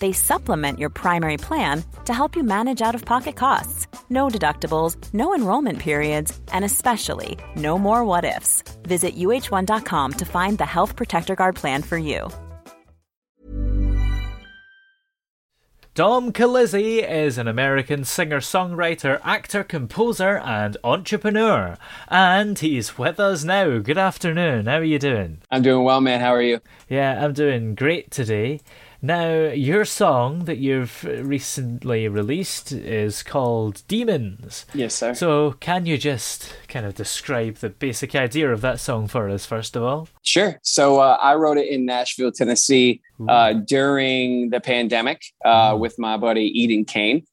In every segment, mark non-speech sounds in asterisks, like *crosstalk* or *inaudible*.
They supplement your primary plan to help you manage out of pocket costs. No deductibles, no enrollment periods, and especially no more what ifs. Visit uh1.com to find the Health Protector Guard plan for you. Dom Kalizzi is an American singer songwriter, actor, composer, and entrepreneur. And he's with us now. Good afternoon. How are you doing? I'm doing well, man. How are you? Yeah, I'm doing great today. Now, your song that you've recently released is called Demons. Yes, sir. So, can you just kind of describe the basic idea of that song for us, first of all? Sure. So, uh, I wrote it in Nashville, Tennessee uh, during the pandemic uh, with my buddy Eden Kane.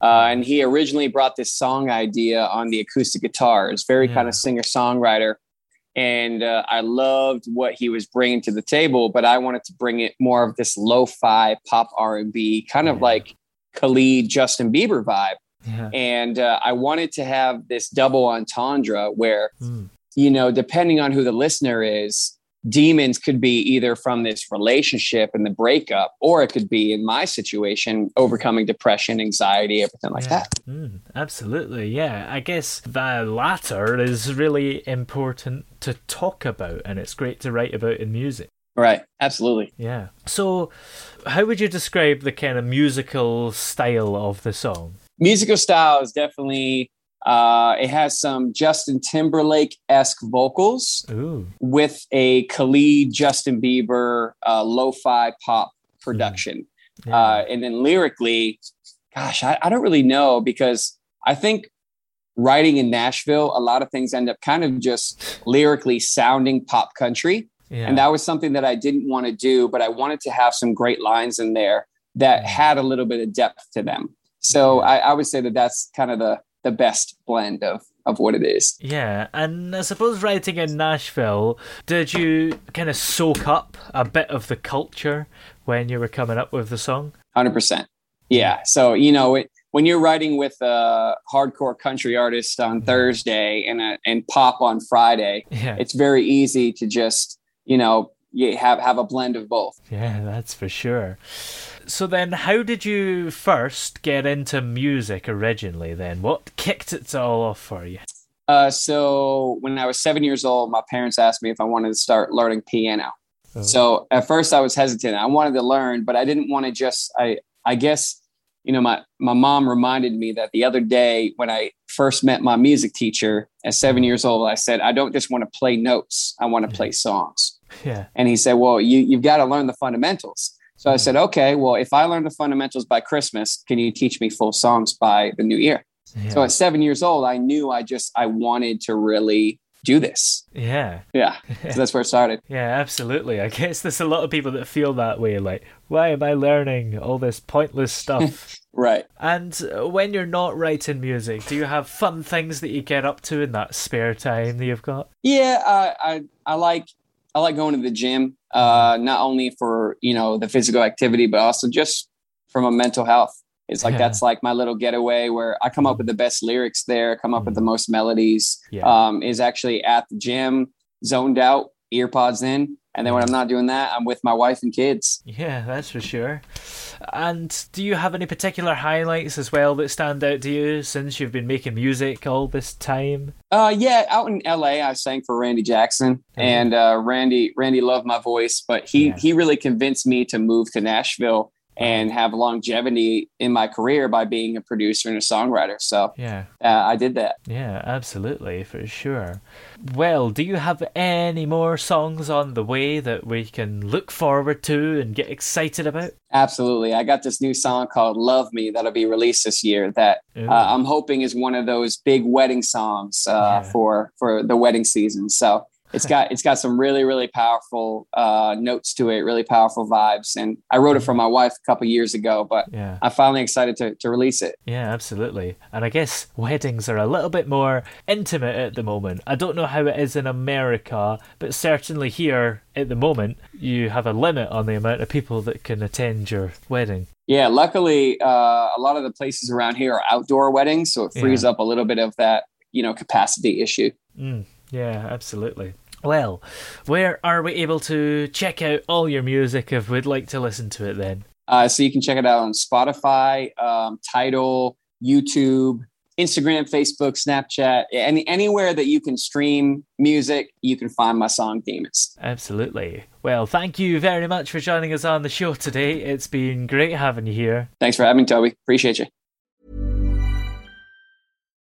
Uh, and he originally brought this song idea on the acoustic guitar. It's very Yeah. kind of singer songwriter. And uh, I loved what he was bringing to the table, but I wanted to bring it more of this lo-fi pop R&B, kind of Yeah. like Khalid, Justin Bieber vibe. Yeah. and uh, I wanted to have this double entendre where, Mm. you know, depending on who the listener is, demons could be either from this relationship and the breakup, or it could be in my situation, overcoming depression, anxiety, everything like Yeah. that. Mm, absolutely, yeah. I guess the latter is really important to talk about, and it's great to write about in music. Right. Absolutely. Yeah. So, how would you describe the kind of musical style of the song? Musical style is definitely. Uh, it has some Justin Timberlake esque vocals Ooh. with a Khalid, Justin Bieber, uh, lo-fi pop production. Yeah. Uh, and then lyrically, gosh, I, I don't really know because I think writing in Nashville, a lot of things end up kind of just lyrically sounding pop country. yeah. And that was something that I didn't want to do, but I wanted to have some great lines in there that had a little bit of depth to them. So I, I would say that that's kind of the, the best blend of, of what it is. Yeah, and I suppose writing in Nashville, did you kind of soak up a bit of the culture when you were coming up with the song? Hundred percent. Yeah. So you know, it, when you're writing with a hardcore country artist on mm-hmm. Thursday and a, and pop on Friday, Yeah. it's very easy to just you know you have have a blend of both. Yeah, that's for sure. So then, how did you first get into music originally? Then, what kicked it all off for you? Uh, so when I was seven years old, my parents asked me if I wanted to start learning piano. Oh. So at first I was hesitant. I wanted to learn, but I didn't want to just I I guess you know my my mom reminded me that the other day when I first met my music teacher at 7 years old I said I don't just want to play notes. I want to play songs. Yeah, And he said, "Well, you you've got to learn the fundamentals." So I said, "Okay, well, if I learn the fundamentals by Christmas, can you teach me full songs by the new year?" yeah, So at 7 years old, I knew I just I wanted to really do this. yeah, Yeah. So that's where it started. *laughs* yeah, absolutely. I guess there's a lot of people that feel that way. Like, why am I learning all this pointless *laughs* stuff? Right. and when you're not writing music, do you have fun things that you get up to in that spare time that you've got? Yeah, I, I I like I like going to the gym. Uh, not only for you know the physical activity, but also just from a mental health. It's like Yeah. that's like my little getaway where I come up with the best lyrics there, come up with the most melodies. Yeah. Um, is actually at the gym, zoned out, earpods in, and then when I'm not doing that, I'm with my wife and kids. Yeah, that's for sure. And do you have any particular highlights as well that stand out to you since you've been making music all this time? Uh, yeah, out in LA, I sang for Randy Jackson, Mhm. and uh, Randy Randy loved my voice, but he Yeah. he really convinced me to move to Nashville and have longevity in my career by being a producer and a songwriter. So Yeah. uh, I did that. Yeah, absolutely, for sure. Well, do you have any more songs on the way that we can look forward to and get excited about? Absolutely. I got this new song called Love Me that'll be released this year that uh, I'm hoping is one of those big wedding songs uh, Yeah. for for the wedding season. So it's got it's got some really really powerful uh, notes to it, really powerful vibes. And I wrote it for my wife a couple years ago, but Yeah. I'm finally excited to to release it. Yeah, absolutely. And I guess weddings are a little bit more intimate at the moment. I don't know how it is in America, but certainly here at the moment, you have a limit on the amount of people that can attend your wedding. Yeah, luckily, uh, a lot of the places around here are outdoor weddings, so it frees Yeah. up a little bit of that you know capacity issue. Mm, yeah, absolutely. Well, where are we able to check out all your music if we'd like to listen to it then? Uh, so you can check it out on Spotify, um, Tidal, YouTube, Instagram, Facebook, Snapchat, any anywhere that you can stream music, you can find my song Demons. Absolutely. Well, thank you very much for joining us on the show today. It's been great having you here. Thanks for having me, Toby. Appreciate you.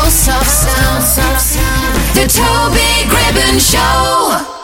Throbbing pulse of sound. The Toby Gribbon Show.